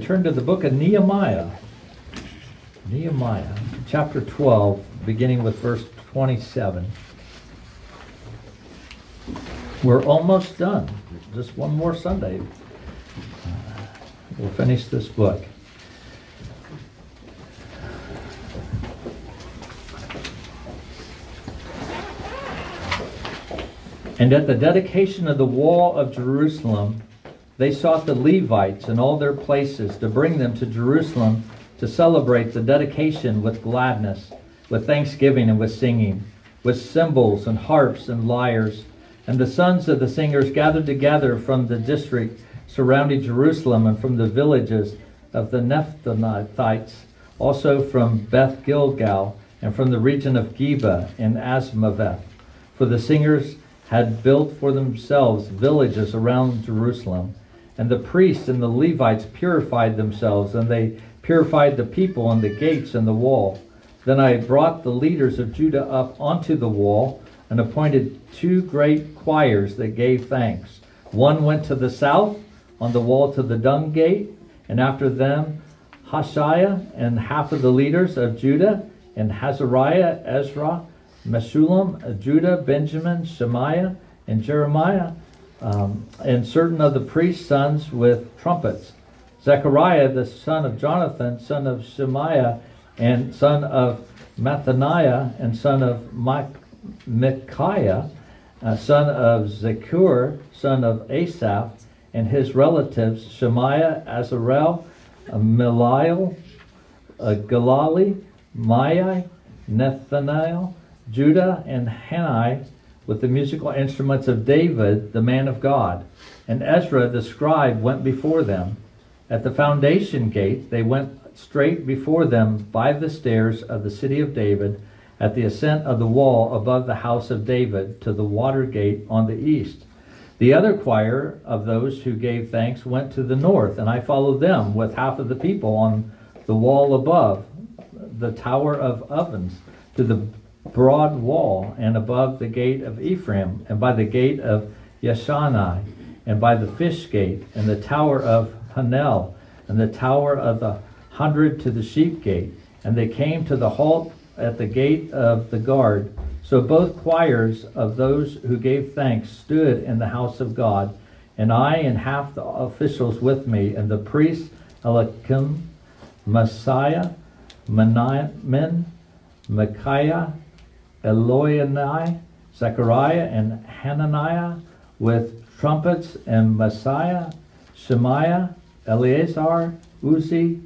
Turn to the book of Nehemiah. Nehemiah, chapter 12, beginning with verse 27. We're almost done. Just one more Sunday. We'll finish this book. And at the dedication of the wall of Jerusalem, they sought the Levites in all their places to bring them to Jerusalem to celebrate the dedication with gladness, with thanksgiving and with singing, with cymbals and harps and lyres. And the sons of the singers gathered together from the district surrounding Jerusalem and from the villages of the Netophathites, also from Beth Gilgal and from the region of Geba and Azmaveth. For the singers had built for themselves villages around Jerusalem. And the priests and the Levites purified themselves, and they purified the people and the gates and the wall. Then I brought the leaders of Judah up onto the wall and appointed two great choirs that gave thanks. One went to the south on the wall to the dung gate, and after them Hoshaiah and half of the leaders of Judah, and Azariah, Ezra, Meshullam, Judah, Benjamin, Shemaiah, and Jeremiah, um, and certain of the priest's sons with trumpets. Zechariah, the son of Jonathan, son of Shemaiah, and son of Mattaniah, and son of Micaiah, uh, son of Zaccur, son of Asaph, and his relatives, Shemaiah, Azarel, Milalai, uh, Gilalai, Maai, Nathaniel, Judah, and Hanani, with the musical instruments of David, the man of God. And Ezra, the scribe, went before them. At the foundation gate, they went straight before them by the stairs of the city of David, at the ascent of the wall above the house of David, to the water gate on the east. The other choir of those who gave thanks went to the north, and I followed them with half of the people on the wall above, the tower of ovens, to the broad wall, and above the gate of Ephraim, and by the gate of Yeshanah, and by the fish gate, and the tower of Hananel, and the tower of the hundred to the sheep gate. And they came to the halt at the gate of the guard. So both choirs of those who gave thanks stood in the house of God, and I and half the officials with me, and the priests Eliakim, Maaseiah, Miniamin, Micaiah, Elioenai, Zechariah, and Hananiah with trumpets, and Maaseiah, Shemaiah, Eleazar, Uzzi,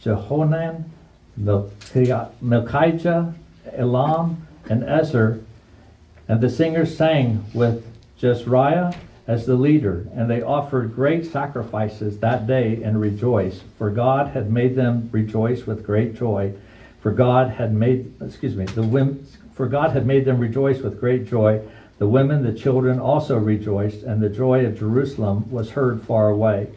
Jehohanan, Malchijah, Elam, and Ezer. And the singers sang with Jezrahiah as the leader, and they offered great sacrifices that day and rejoiced, for God had made them rejoice with great joy. For God had made, excuse me, the women, for God had made them rejoice with great joy. The women, the children also rejoiced, and the joy of Jerusalem was heard far away.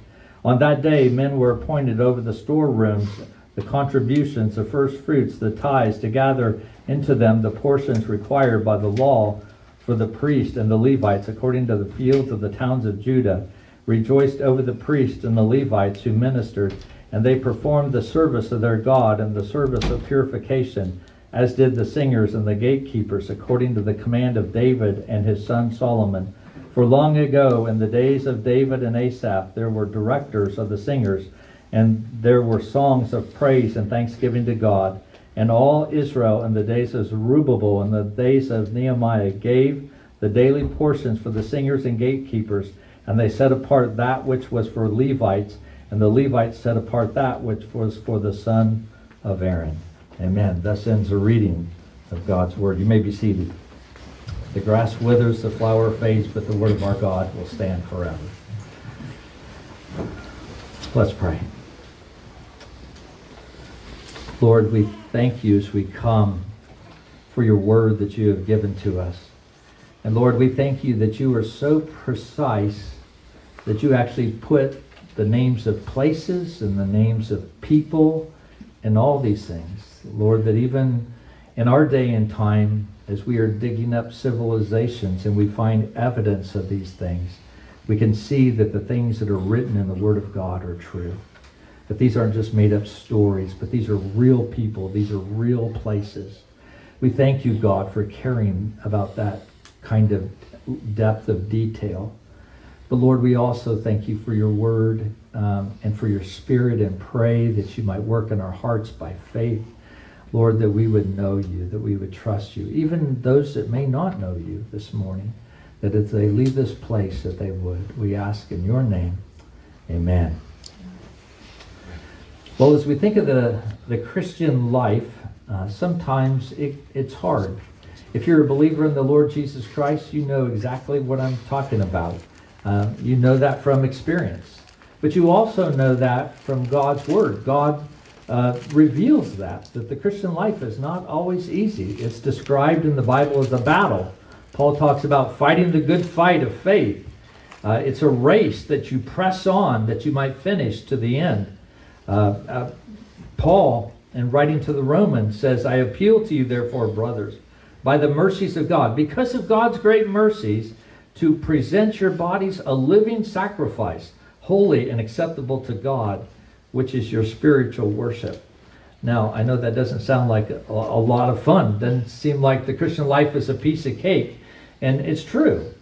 On that day, men were appointed over the storerooms, the contributions, the first fruits, the tithes, to gather into them the portions required by the law for the priests and the Levites, according to the fields of the towns of Judah, rejoiced over the priests and the Levites who ministered, and they performed the service of their God and the service of purification as did the singers and the gatekeepers, according to the command of David and his son Solomon. For long ago, in the days of David and Asaph, there were directors of the singers, and there were songs of praise and thanksgiving to God. And all Israel in the days of Zerubbabel and the days of Nehemiah gave the daily portions for the singers and gatekeepers, and they set apart that which was for Levites, and the Levites set apart that which was for the son of Aaron. Amen. Thus ends the reading of God's word. You may be seated. The grass withers, the flower fades, but the word of our God will stand forever. Let's pray. Lord, we thank you as we come for your word that you have given to us. And Lord, we thank you that you are so precise that you actually put the names of places and the names of people and all these things Lord, that even in our day and time, as we are digging up civilizations and we find evidence of these things, we can see that the things that are written in the Word of God are true. That these aren't just made up stories, but these are real people. These are real places. We thank you, God, for caring about that kind of depth of detail. But Lord, we also thank you for your word um, and for your spirit and pray that you might work in our hearts by faith. Lord, that we would know you, that we would trust you. Even those that may not know you this morning, that if they leave this place, that they would. We ask in your name. Amen. Well, as we think of the, the Christian life, uh, sometimes it, it's hard. If you're a believer in the Lord Jesus Christ, you know exactly what I'm talking about. Uh, you know that from experience. But you also know that from God's Word. God uh, reveals that, that the Christian life is not always easy. It's described in the Bible as a battle. Paul talks about fighting the good fight of faith. Uh, it's a race that you press on that you might finish to the end. Uh, uh, Paul, in writing to the Romans, says, I appeal to you, therefore, brothers, by the mercies of God, because of God's great mercies, to present your bodies a living sacrifice, holy and acceptable to God, which is your spiritual worship. Now, I know that doesn't sound like a, a lot of fun. Doesn't seem like the Christian life is a piece of cake. And it's true.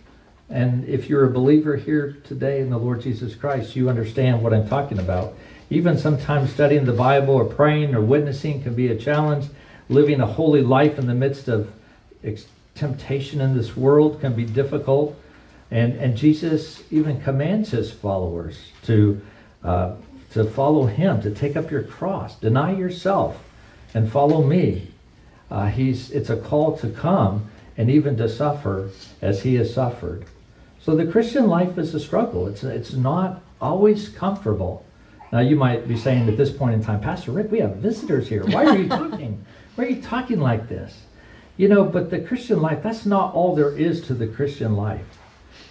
And if you're a believer here today in the Lord Jesus Christ, you understand what I'm talking about. Even sometimes studying the Bible or praying or witnessing can be a challenge. Living a holy life in the midst of temptation in this world can be difficult. And, and Jesus even commands his followers to, uh, to follow him, to take up your cross, deny yourself, and follow me. Uh, he's, it's a call to come and even to suffer as he has suffered. So the Christian life is a struggle. It's, it's not always comfortable. Now, you might be saying at this point in time, Pastor Rick, we have visitors here. Why are you talking? Why are you talking like this? You know, but the Christian life, that's not all there is to the Christian life.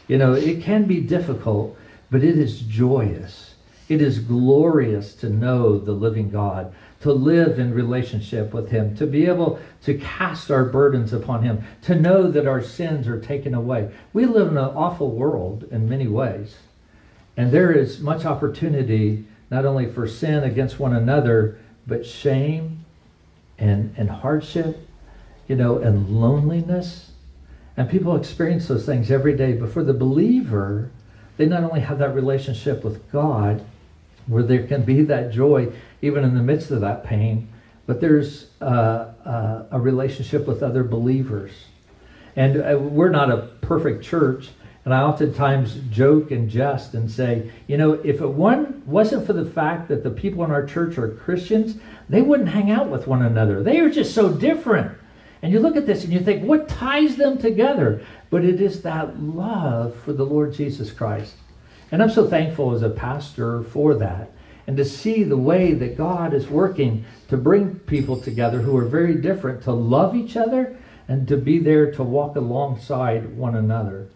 You know, it can be difficult, but it is joyous. It is glorious to know the living God, to live in relationship with Him, to be able to cast our burdens upon Him, to know that our sins are taken away. We live in an awful world in many ways, and there is much opportunity not only for sin against one another, but shame and, and hardship, you know, and loneliness. And people experience those things every day. But for the believer, they not only have that relationship with God, where there can be that joy even in the midst of that pain, but there's uh, uh, a relationship with other believers. And uh, we're not a perfect church, and I oftentimes joke and jest and say, you know, if it one wasn't for the fact that the people in our church are Christians, they wouldn't hang out with one another. They are just so different. And you look at this and you think, what ties them together? But it is that love for the Lord Jesus Christ. And I'm so thankful as a pastor for that. And to see the way that God is working to bring people together who are very different, to love each other and to be there to walk alongside one another.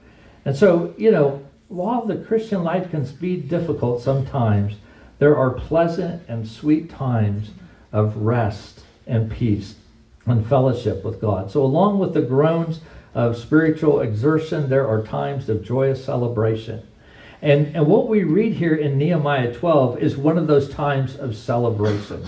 And so, you know, while the Christian life can be difficult sometimes, there are pleasant and sweet times of rest and peace and fellowship with God. So, along with the groans of spiritual exertion, there are times of joyous celebration. And, and what we read here in Nehemiah 12 is one of those times of celebration.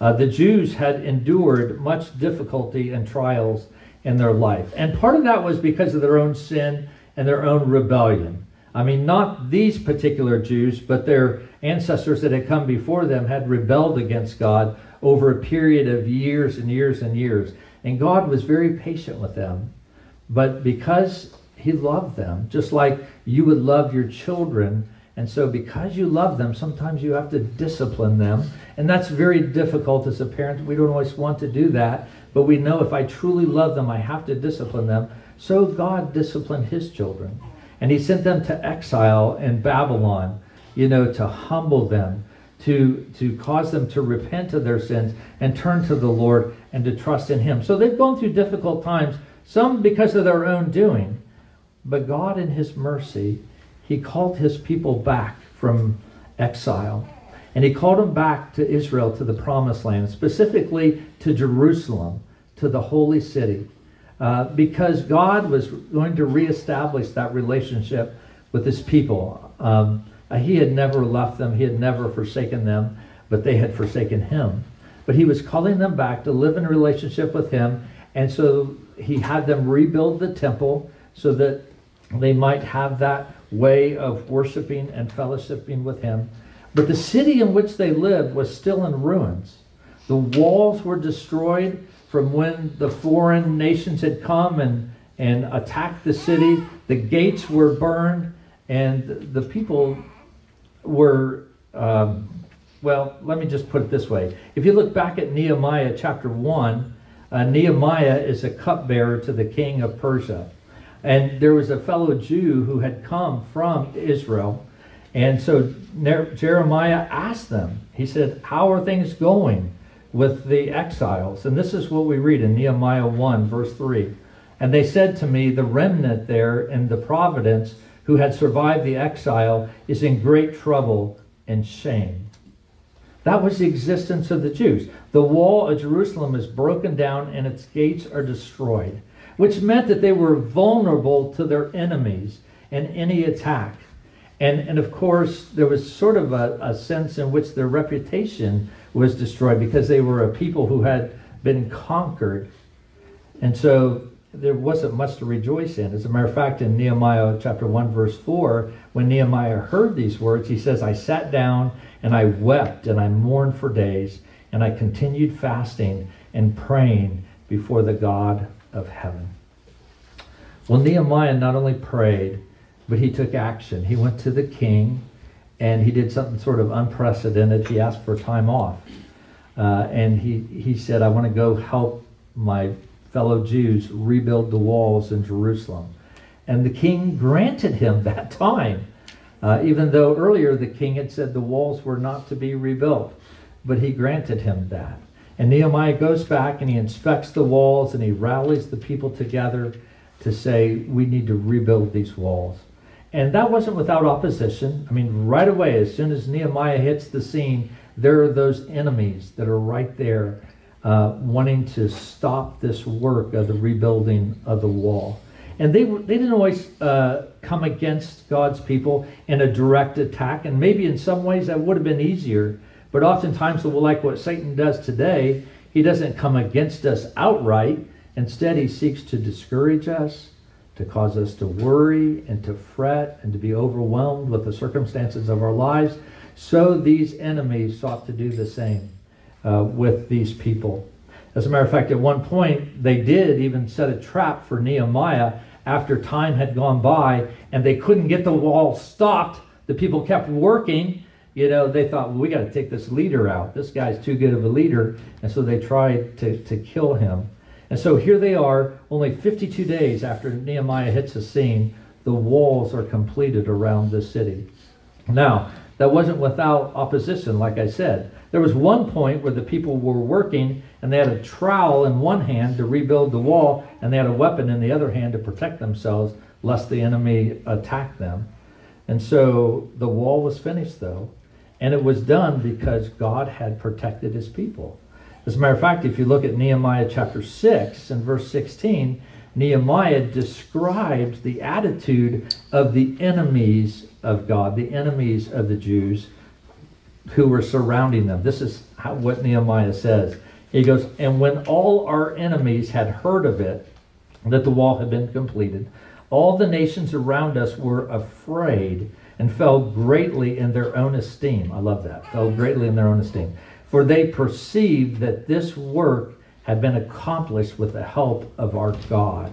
Uh, the Jews had endured much difficulty and trials in their life. And part of that was because of their own sin and their own rebellion. I mean, not these particular Jews, but their ancestors that had come before them had rebelled against God over a period of years and years and years. And God was very patient with them. But because He loved them, just like you would love your children, and so because you love them, sometimes you have to discipline them. And that's very difficult as a parent. We don't always want to do that. But we know if I truly love them, I have to discipline them. So God disciplined his children. And he sent them to exile in Babylon, you know, to humble them, to, to cause them to repent of their sins and turn to the Lord and to trust in him. So they've gone through difficult times, some because of their own doing. But God, in his mercy, he called his people back from exile. And he called them back to Israel, to the promised land, specifically to Jerusalem, to the holy city. Uh, because God was going to reestablish that relationship with his people. Um, Uh, he had never left them, he had never forsaken them. but they had forsaken him. But he was calling them back to live in relationship with him, and so he had them rebuild the temple so that they might have that way of worshiping and fellowshipping with him. But the city in which they lived was still in ruins. The walls were destroyed from when the foreign nations had come and, and attacked the city. The gates were burned, and the people were, um, well, let me just put it this way. If you look back at Nehemiah chapter 1, uh, Nehemiah is a cupbearer to the king of Persia. And there was a fellow Jew who had come from Israel. And so Jeremiah asked them, he said, How are things going with the exiles? And this is what we read in Nehemiah 1, verse 3. And they said to me, The remnant there in the providence who had survived the exile is in great trouble and shame. That was the existence of the Jews. The wall of Jerusalem is broken down and its gates are destroyed, which meant that they were vulnerable to their enemies and any attack. And, and of course, there was sort of a, a sense in which their reputation was destroyed because they were a people who had been conquered. And so there wasn't much to rejoice in. As a matter of fact, in Nehemiah chapter 1, verse 4, when Nehemiah heard these words, he says, I sat down and I wept and I mourned for days, and I continued fasting and praying before the God of heaven. Well, Nehemiah not only prayed, but he took action. He went to the king and he did something sort of unprecedented. He asked for time off. Uh, and he, he said, I want to go help my fellow Jews rebuild the walls in Jerusalem. And the king granted him that time, uh, even though earlier the king had said the walls were not to be rebuilt. But he granted him that. And Nehemiah goes back and he inspects the walls and he rallies the people together to say, we need to rebuild these walls. And that wasn't without opposition. I mean, right away, as soon as Nehemiah hits the scene, there are those enemies that are right there uh, wanting to stop this work of the rebuilding of the wall. And they, they didn't always uh, come against God's people in a direct attack. And maybe in some ways that would have been easier. But oftentimes, like what Satan does today, he doesn't come against us outright. Instead, he seeks to discourage us, to cause us to worry and to fret and to be overwhelmed with the circumstances of our lives. So these enemies sought to do the same uh, with these people. As a matter of fact, at one point, they did even set a trap for Nehemiah after time had gone by and they couldn't get the wall stopped. The people kept working. You know, they thought, well, we got to take this leader out. This guy's too good of a leader. And so they tried to, to kill him. And so here they are, only 52 days after Nehemiah hits the scene, the walls are completed around the city. Now, that wasn't without opposition, like I said. There was one point where the people were working and they had a trowel in one hand to rebuild the wall, and they had a weapon in the other hand to protect themselves lest the enemy attack them. And so the wall was finished, though, and it was done because God had protected his people. As a matter of fact, if you look at Nehemiah chapter 6 and verse 16, Nehemiah describes the attitude of the enemies of God, the enemies of the Jews who were surrounding them. This is how, what Nehemiah says. He goes, And when all our enemies had heard of it, that the wall had been completed, all the nations around us were afraid and fell greatly in their own esteem. I love that. Fell greatly in their own esteem. For they perceived that this work had been accomplished with the help of our God.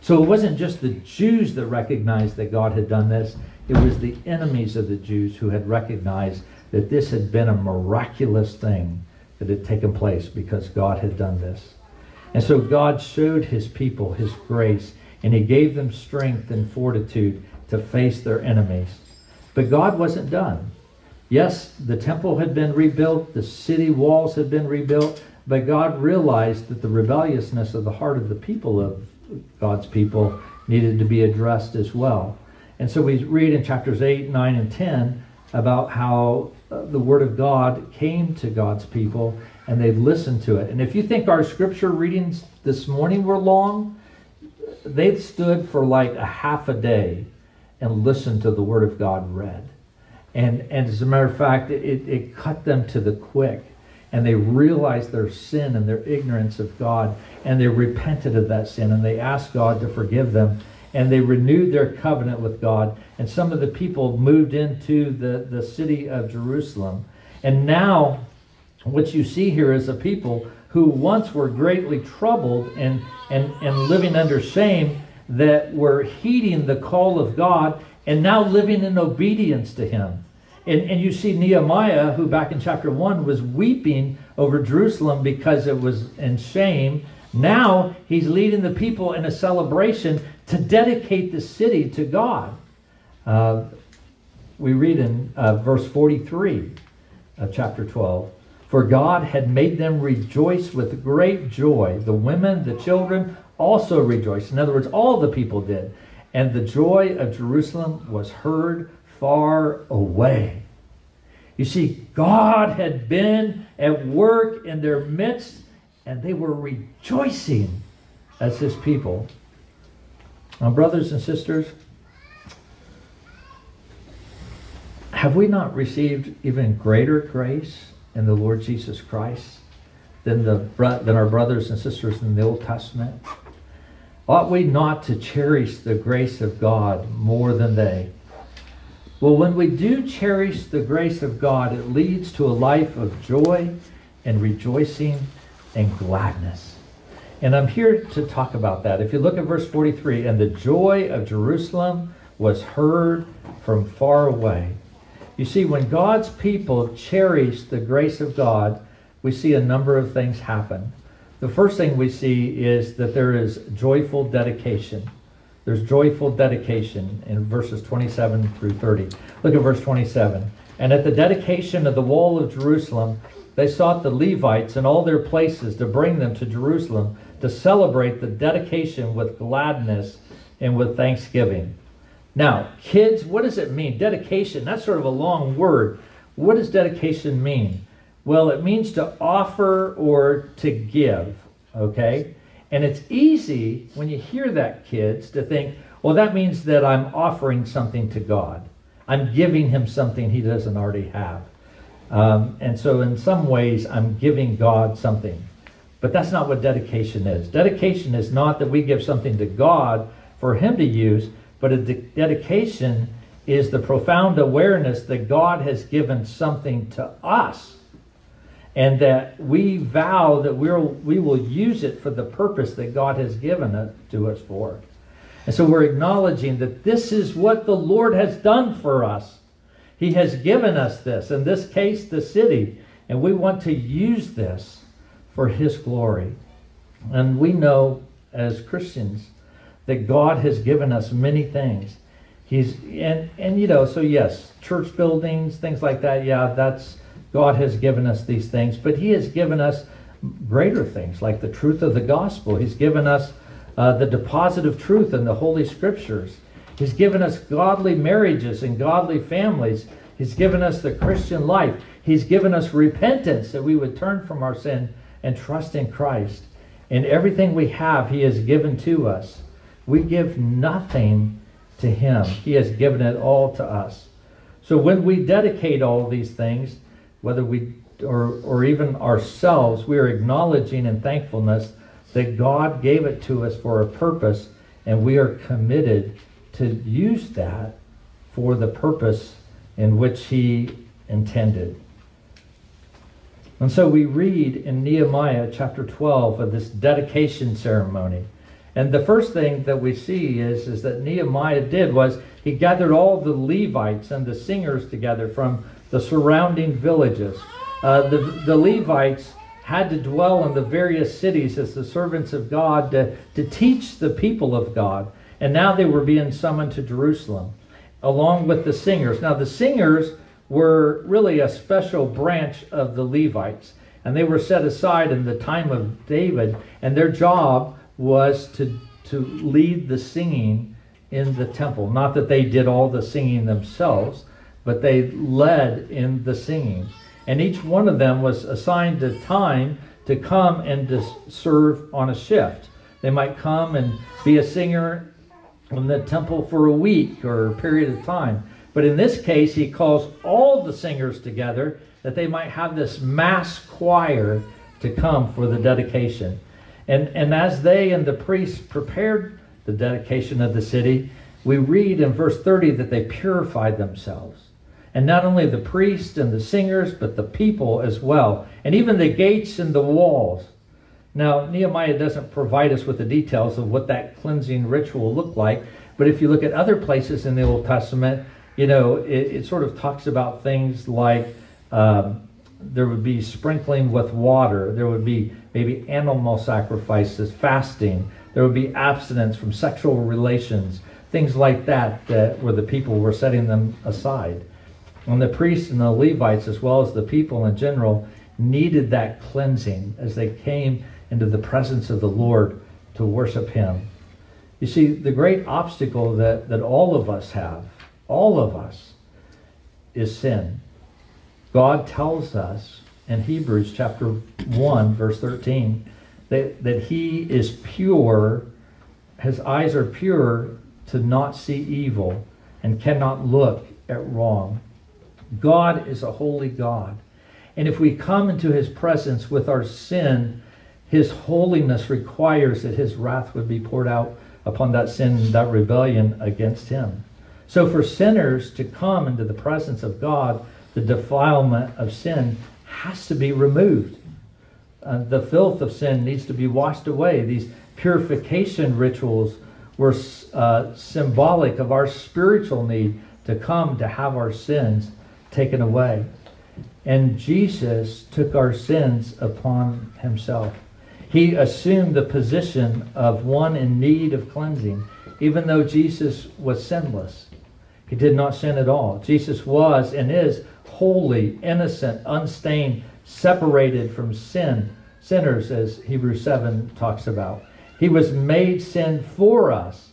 So it wasn't just the Jews that recognized that God had done this, it was the enemies of the Jews who had recognized that this had been a miraculous thing that had taken place because God had done this. And so God showed his people his grace, and he gave them strength and fortitude to face their enemies. But God wasn't done. Yes, the temple had been rebuilt, the city walls had been rebuilt, but God realized that the rebelliousness of the heart of the people of God's people needed to be addressed as well. And so we read in chapters 8, 9, and 10 about how the Word of God came to God's people and they listened to it. And if you think our scripture readings this morning were long, they stood for like a half a day and listened to the Word of God read. And, and as a matter of fact, it, it cut them to the quick. And they realized their sin and their ignorance of God. And they repented of that sin and they asked God to forgive them. And they renewed their covenant with God. And some of the people moved into the, the city of Jerusalem. And now, what you see here is a people who once were greatly troubled and, and, and living under shame that were heeding the call of God and now living in obedience to him. And, and you see Nehemiah, who back in chapter 1 was weeping over Jerusalem because it was in shame. Now he's leading the people in a celebration to dedicate the city to God. Uh, we read in uh, verse 43 of chapter 12 For God had made them rejoice with great joy. The women, the children also rejoiced. In other words, all the people did and the joy of Jerusalem was heard far away. You see, God had been at work in their midst, and they were rejoicing as his people. Now, brothers and sisters, have we not received even greater grace in the Lord Jesus Christ than, the, than our brothers and sisters in the Old Testament? Ought we not to cherish the grace of God more than they? Well, when we do cherish the grace of God, it leads to a life of joy and rejoicing and gladness. And I'm here to talk about that. If you look at verse 43, and the joy of Jerusalem was heard from far away. You see, when God's people cherish the grace of God, we see a number of things happen. The first thing we see is that there is joyful dedication. There's joyful dedication in verses 27 through 30. Look at verse 27. And at the dedication of the wall of Jerusalem, they sought the Levites in all their places to bring them to Jerusalem to celebrate the dedication with gladness and with thanksgiving. Now, kids, what does it mean? Dedication, that's sort of a long word. What does dedication mean? Well, it means to offer or to give, okay? And it's easy when you hear that, kids, to think, well, that means that I'm offering something to God. I'm giving him something he doesn't already have. Um, and so, in some ways, I'm giving God something. But that's not what dedication is. Dedication is not that we give something to God for him to use, but a de- dedication is the profound awareness that God has given something to us and that we vow that we'll, we will use it for the purpose that God has given it to us for. And so we're acknowledging that this is what the Lord has done for us. He has given us this, in this case, the city, and we want to use this for His glory. And we know as Christians that God has given us many things. He's and and you know, so yes, church buildings, things like that, yeah, that's God has given us these things, but He has given us greater things like the truth of the gospel. He's given us uh, the deposit of truth in the Holy Scriptures. He's given us godly marriages and godly families. He's given us the Christian life. He's given us repentance that we would turn from our sin and trust in Christ. And everything we have, He has given to us. We give nothing to Him, He has given it all to us. So when we dedicate all these things, whether we or, or even ourselves, we are acknowledging in thankfulness that God gave it to us for a purpose, and we are committed to use that for the purpose in which He intended. And so we read in Nehemiah chapter 12 of this dedication ceremony. And the first thing that we see is, is that Nehemiah did was he gathered all the Levites and the singers together from the surrounding villages. Uh, the, the Levites had to dwell in the various cities as the servants of God to, to teach the people of God. And now they were being summoned to Jerusalem along with the singers. Now, the singers were really a special branch of the Levites, and they were set aside in the time of David, and their job was to, to lead the singing in the temple. Not that they did all the singing themselves, but they led in the singing. And each one of them was assigned a time to come and to serve on a shift. They might come and be a singer in the temple for a week or a period of time. But in this case, he calls all the singers together that they might have this mass choir to come for the dedication. And, and as they and the priests prepared the dedication of the city, we read in verse 30 that they purified themselves. And not only the priests and the singers, but the people as well. And even the gates and the walls. Now, Nehemiah doesn't provide us with the details of what that cleansing ritual looked like, but if you look at other places in the Old Testament, you know, it, it sort of talks about things like um, there would be sprinkling with water, there would be maybe animal sacrifices, fasting, there would be abstinence from sexual relations, things like that, that where the people were setting them aside. And the priests and the Levites, as well as the people in general, needed that cleansing as they came into the presence of the Lord to worship Him. You see, the great obstacle that, that all of us have, all of us, is sin. God tells us in Hebrews chapter 1, verse 13, that, that He is pure, His eyes are pure to not see evil and cannot look at wrong. God is a holy God. And if we come into his presence with our sin, his holiness requires that his wrath would be poured out upon that sin, that rebellion against him. So for sinners to come into the presence of God, the defilement of sin has to be removed. Uh, the filth of sin needs to be washed away. These purification rituals were uh, symbolic of our spiritual need to come to have our sins taken away. And Jesus took our sins upon himself. He assumed the position of one in need of cleansing, even though Jesus was sinless. He did not sin at all. Jesus was and is holy, innocent, unstained, separated from sin, sinners, as Hebrews 7 talks about. He was made sin for us.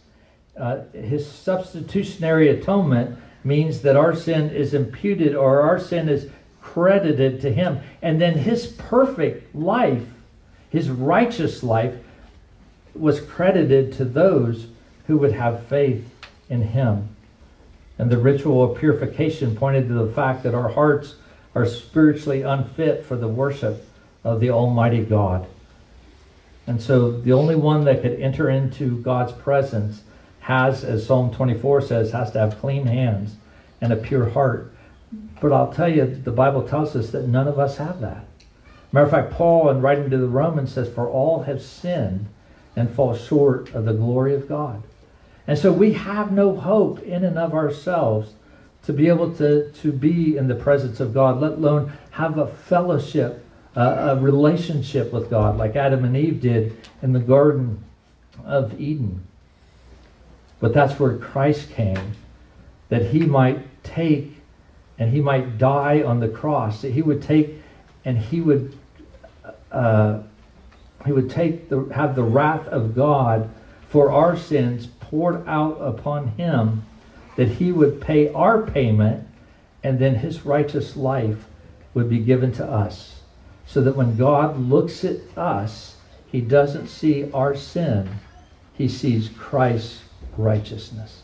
Uh, his substitutionary atonement means that our sin is imputed or our sin is credited to him. And then his perfect life, his righteous life, was credited to those who would have faith in him. And the ritual of purification pointed to the fact that our hearts are spiritually unfit for the worship of the Almighty God. And so the only one that could enter into God's presence has, as Psalm 24 says, has to have clean hands and a pure heart. But I'll tell you, the Bible tells us that none of us have that. Matter of fact, Paul, in writing to the Romans, says, For all have sinned and fall short of the glory of God. And so we have no hope in and of ourselves to be able to, to be in the presence of God, let alone have a fellowship, uh, a relationship with God, like Adam and Eve did in the Garden of Eden. But that's where Christ came, that he might take and he might die on the cross, that he would take and he would uh, he would take the have the wrath of God for our sins poured out upon him, that he would pay our payment, and then his righteous life would be given to us. So that when God looks at us, he doesn't see our sin, he sees Christ's righteousness.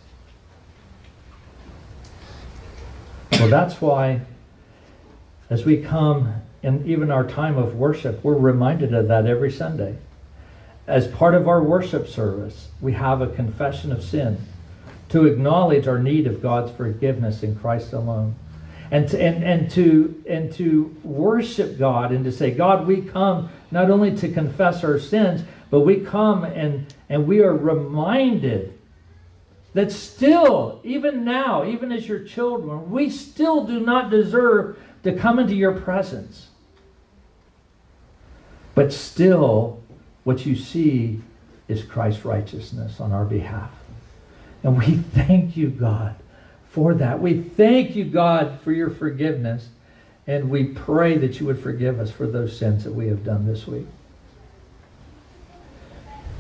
Well, that's why as we come in even our time of worship, we're reminded of that every Sunday. As part of our worship service, we have a confession of sin to acknowledge our need of God's forgiveness in Christ alone. And to, and, and, to, and to worship God and to say, God, we come not only to confess our sins, but we come and, and we are reminded that still, even now, even as your children, we still do not deserve to come into your presence. But still, what you see is Christ's righteousness on our behalf. And we thank you, God, for that. We thank you, God, for your forgiveness. And we pray that you would forgive us for those sins that we have done this week.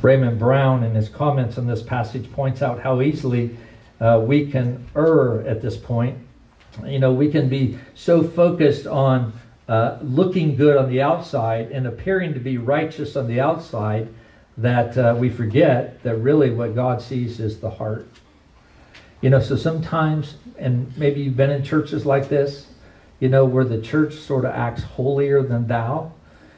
Raymond Brown, in his comments on this passage, points out how easily uh, we can err at this point. You know, we can be so focused on uh, looking good on the outside and appearing to be righteous on the outside that uh, we forget that really what God sees is the heart. You know, so sometimes, and maybe you've been in churches like this, you know, where the church sort of acts holier than thou.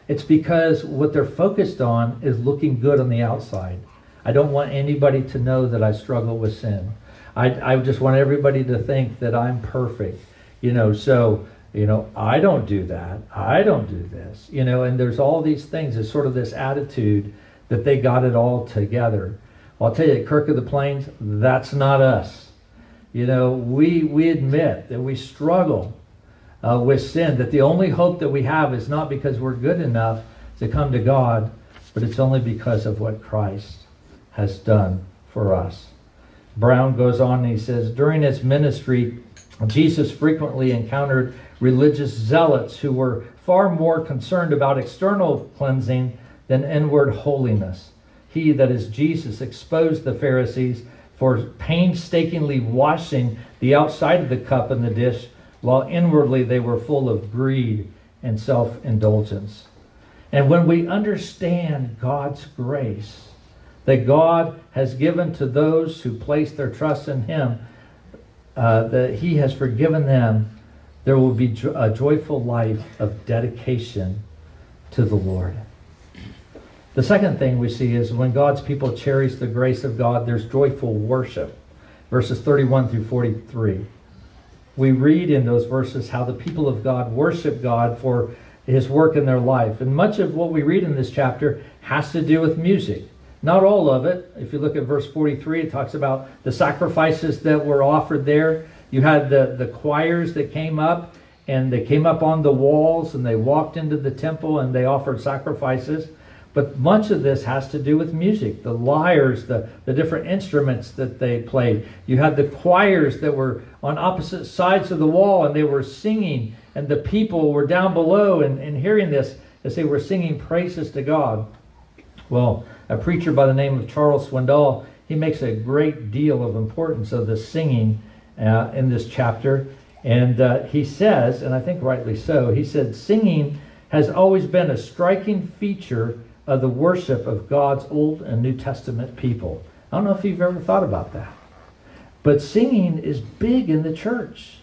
It's because what they're focused on is looking good on the outside. I don't want anybody to know that I struggle with sin. I, I just want everybody to think that I'm perfect. You know, so, you know, I don't do that. I don't do this. You know, and there's all these things. It's sort of this attitude that they got it all together. I'll tell you, Kirk of the Plains, that's not us. You know, we, we admit that we struggle uh, with sin, that the only hope that we have is not because we're good enough to come to God, but it's only because of what Christ has done for us. Brown goes on and he says, during his ministry, Jesus frequently encountered religious zealots who were far more concerned about external cleansing than inward holiness. He, that is Jesus, exposed the Pharisees for painstakingly washing the outside of the cup and the dish, while inwardly they were full of greed and self indulgence. And when we understand God's grace, that God has given to those who place their trust in Him, uh, that He has forgiven them, there will be a joyful life of dedication to the Lord. The second thing we see is when God's people cherish the grace of God, there's joyful worship. Verses 31 through 43. We read in those verses how the people of God worship God for his work in their life. And much of what we read in this chapter has to do with music. Not all of it. If you look at verse 43, it talks about the sacrifices that were offered there. You had the, the choirs that came up, and they came up on the walls, and they walked into the temple, and they offered sacrifices. But much of this has to do with music, the lyres, the, the different instruments that they played. You had the choirs that were on opposite sides of the wall and they were singing, and the people were down below and, and hearing this as they were singing praises to God. Well, a preacher by the name of Charles Swindoll, he makes a great deal of importance of the singing uh, in this chapter. And uh, he says, and I think rightly so, he said, singing has always been a striking feature of the worship of God's Old and New Testament people. I don't know if you've ever thought about that. But singing is big in the church.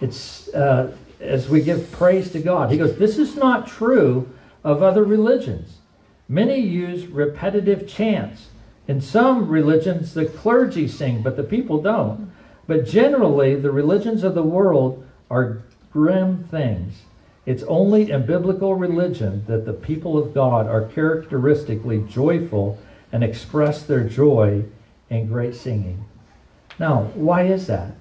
It's uh, as we give praise to God. He goes, This is not true of other religions. Many use repetitive chants. In some religions, the clergy sing, but the people don't. But generally, the religions of the world are grim things. It's only in biblical religion that the people of God are characteristically joyful and express their joy in great singing. Now, why is that?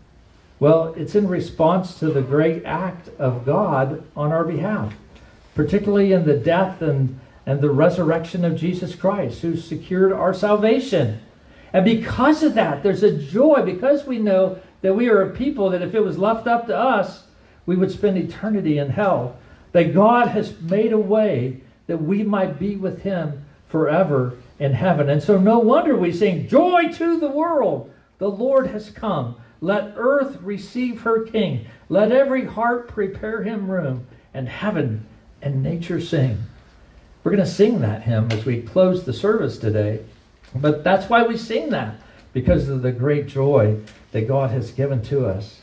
Well, it's in response to the great act of God on our behalf, particularly in the death and, and the resurrection of Jesus Christ, who secured our salvation. And because of that, there's a joy, because we know that we are a people that if it was left up to us, we would spend eternity in hell. That God has made a way that we might be with Him forever in heaven. And so, no wonder we sing, Joy to the world! The Lord has come. Let earth receive her King. Let every heart prepare him room, and heaven and nature sing. We're going to sing that hymn as we close the service today. But that's why we sing that, because of the great joy that God has given to us.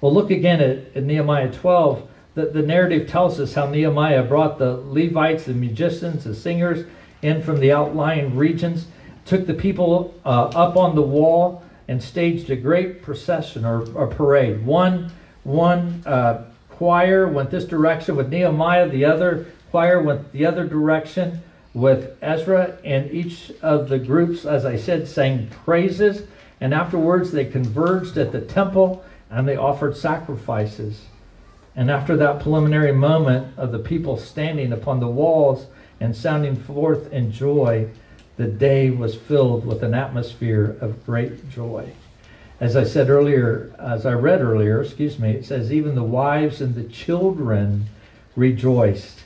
Well, look again at, at Nehemiah 12. The, the narrative tells us how Nehemiah brought the Levites, the musicians, the singers in from the outlying regions, took the people uh, up on the wall and staged a great procession or, or parade. One, one uh, choir went this direction with Nehemiah, the other choir went the other direction with Ezra, and each of the groups, as I said, sang praises. And afterwards, they converged at the temple and they offered sacrifices. And after that preliminary moment of the people standing upon the walls and sounding forth in joy, the day was filled with an atmosphere of great joy. As I said earlier, as I read earlier, excuse me, it says, even the wives and the children rejoiced.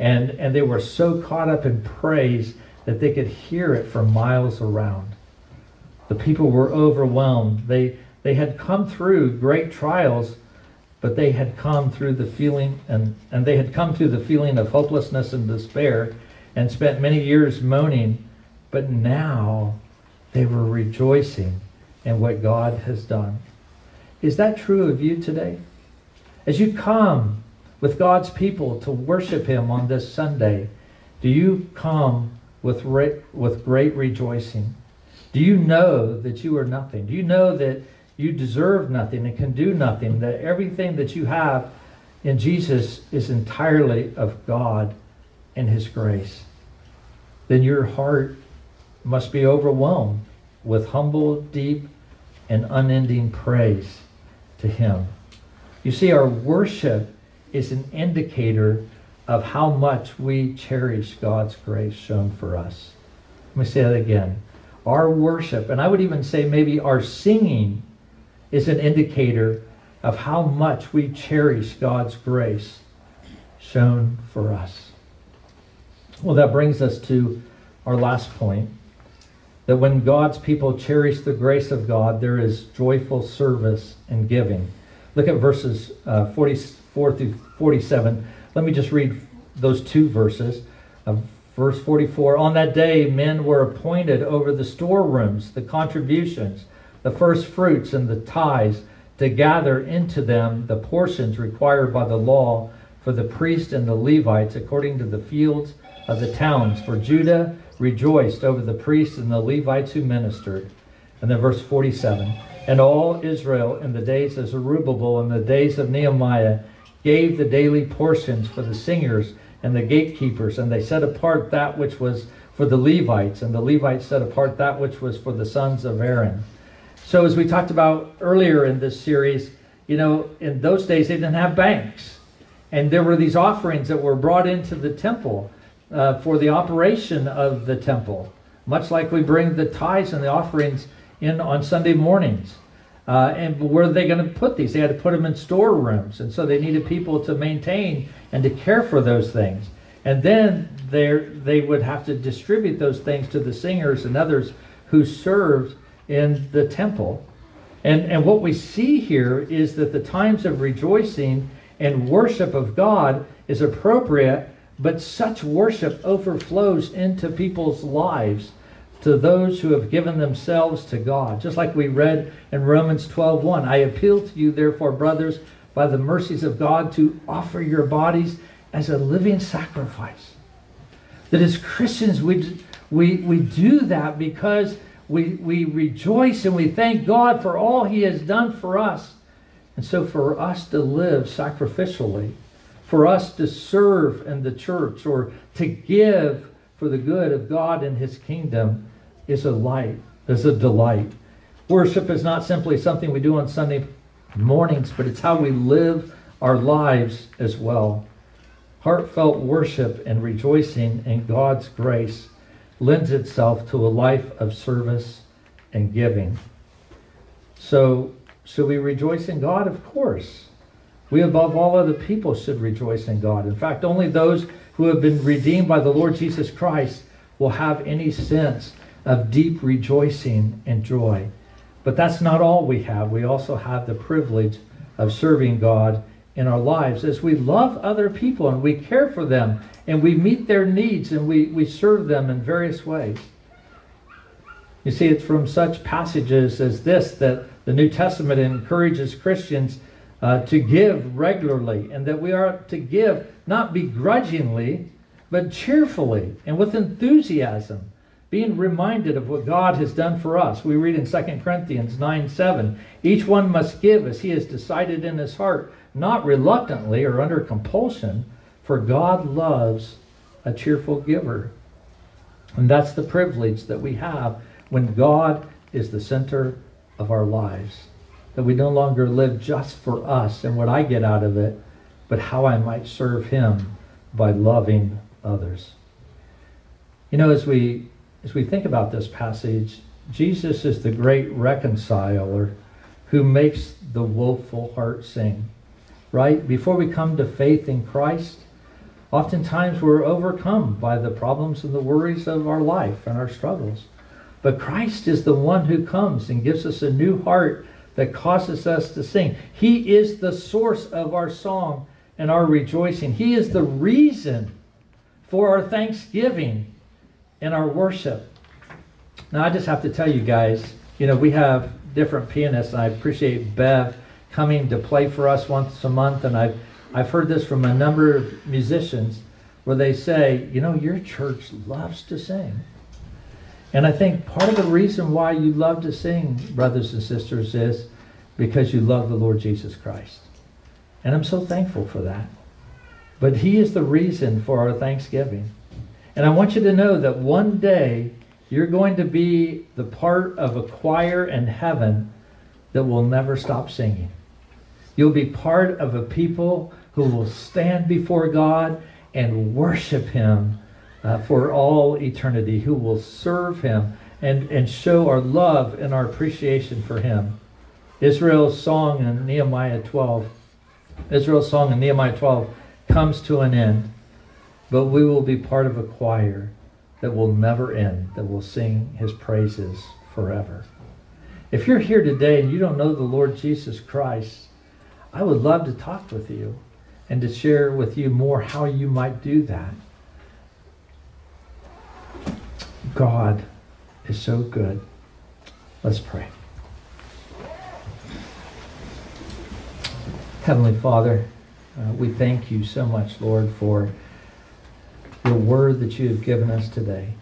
And, and they were so caught up in praise that they could hear it for miles around. The people were overwhelmed. They, they had come through great trials, but they had come through the feeling and, and they had come through the feeling of hopelessness and despair and spent many years moaning, but now they were rejoicing in what God has done. Is that true of you today? As you come with God's people to worship Him on this Sunday, do you come with, re- with great rejoicing? Do you know that you are nothing? Do you know that you deserve nothing and can do nothing? That everything that you have in Jesus is entirely of God and His grace? Then your heart must be overwhelmed with humble, deep, and unending praise to Him. You see, our worship is an indicator of how much we cherish God's grace shown for us. Let me say that again. Our worship, and I would even say maybe our singing, is an indicator of how much we cherish God's grace shown for us. Well, that brings us to our last point that when God's people cherish the grace of God, there is joyful service and giving. Look at verses uh, 44 through 47. Let me just read those two verses. Uh, verse 44 On that day, men were appointed over the storerooms, the contributions, the first fruits, and the tithes to gather into them the portions required by the law for the priests and the Levites according to the fields of the towns. For Judah rejoiced over the priests and the Levites who ministered. And then verse 47 And all Israel in the days of Zerubbabel and the days of Nehemiah gave the daily portions for the singers and the gatekeepers, and they set apart that which was for the Levites, and the Levites set apart that which was for the sons of Aaron. So, as we talked about earlier in this series, you know, in those days they didn't have banks. And there were these offerings that were brought into the temple uh, for the operation of the temple, much like we bring the tithes and the offerings in on Sunday mornings. Uh, and where are they going to put these? They had to put them in storerooms, and so they needed people to maintain and to care for those things. And then they would have to distribute those things to the singers and others who served in the temple. And, and what we see here is that the times of rejoicing and worship of God is appropriate but such worship overflows into people's lives to those who have given themselves to God. Just like we read in Romans 12:1, I appeal to you therefore brothers by the mercies of God to offer your bodies as a living sacrifice. That as Christians we we we do that because we we rejoice and we thank God for all he has done for us. And so for us to live sacrificially for us to serve in the church or to give for the good of God and his kingdom is a light, is a delight. Worship is not simply something we do on Sunday mornings, but it's how we live our lives as well. Heartfelt worship and rejoicing in God's grace lends itself to a life of service and giving. So, should we rejoice in God? Of course. We, above all other people, should rejoice in God. In fact, only those who have been redeemed by the Lord Jesus Christ will have any sense of deep rejoicing and joy. But that's not all we have. We also have the privilege of serving God in our lives as we love other people and we care for them and we meet their needs and we, we serve them in various ways. You see, it's from such passages as this that the New Testament encourages Christians uh, to give regularly, and that we are to give not begrudgingly, but cheerfully and with enthusiasm, being reminded of what God has done for us. We read in 2 Corinthians 9 7, each one must give as he has decided in his heart, not reluctantly or under compulsion, for God loves a cheerful giver. And that's the privilege that we have when God is the center of our lives that we no longer live just for us and what I get out of it, but how I might serve Him by loving others. You know, as we as we think about this passage, Jesus is the great reconciler who makes the woeful heart sing. Right? Before we come to faith in Christ, oftentimes we're overcome by the problems and the worries of our life and our struggles. But Christ is the one who comes and gives us a new heart that causes us to sing. He is the source of our song and our rejoicing. He is the reason for our thanksgiving and our worship. Now, I just have to tell you guys, you know, we have different pianists. And I appreciate Bev coming to play for us once a month. And I've, I've heard this from a number of musicians where they say, you know, your church loves to sing. And I think part of the reason why you love to sing, brothers and sisters, is because you love the Lord Jesus Christ. And I'm so thankful for that. But He is the reason for our thanksgiving. And I want you to know that one day you're going to be the part of a choir in heaven that will never stop singing. You'll be part of a people who will stand before God and worship Him uh, for all eternity, who will serve Him and, and show our love and our appreciation for Him. Israel's song in Nehemiah 12, Israel's song in Nehemiah 12 comes to an end, but we will be part of a choir that will never end, that will sing His praises forever. If you're here today and you don't know the Lord Jesus Christ, I would love to talk with you and to share with you more how you might do that. God is so good. Let's pray. Heavenly Father, uh, we thank you so much, Lord, for your word that you have given us today.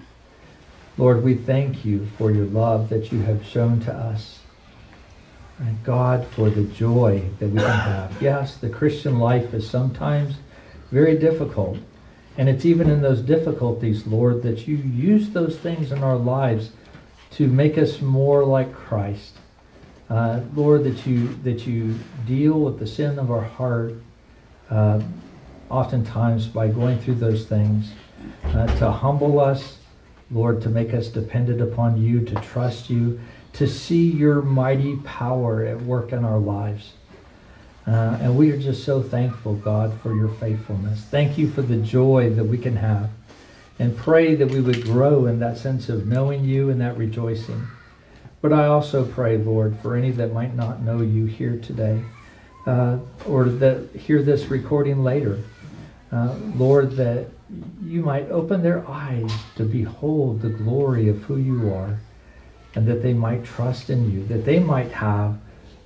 Lord, we thank you for your love that you have shown to us. And God, for the joy that we can have. Yes, the Christian life is sometimes very difficult. And it's even in those difficulties, Lord, that you use those things in our lives to make us more like Christ. Uh, Lord, that you that you deal with the sin of our heart, uh, oftentimes by going through those things, uh, to humble us, Lord, to make us dependent upon you, to trust you, to see your mighty power at work in our lives. Uh, and we are just so thankful, God, for your faithfulness. Thank you for the joy that we can have. And pray that we would grow in that sense of knowing you and that rejoicing. But I also pray, Lord, for any that might not know you here today, uh, or that hear this recording later, uh, Lord, that you might open their eyes to behold the glory of who you are, and that they might trust in you, that they might have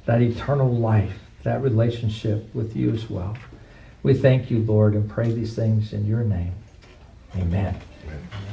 that eternal life that relationship with you as well. We thank you, Lord, and pray these things in your name. Amen. Amen.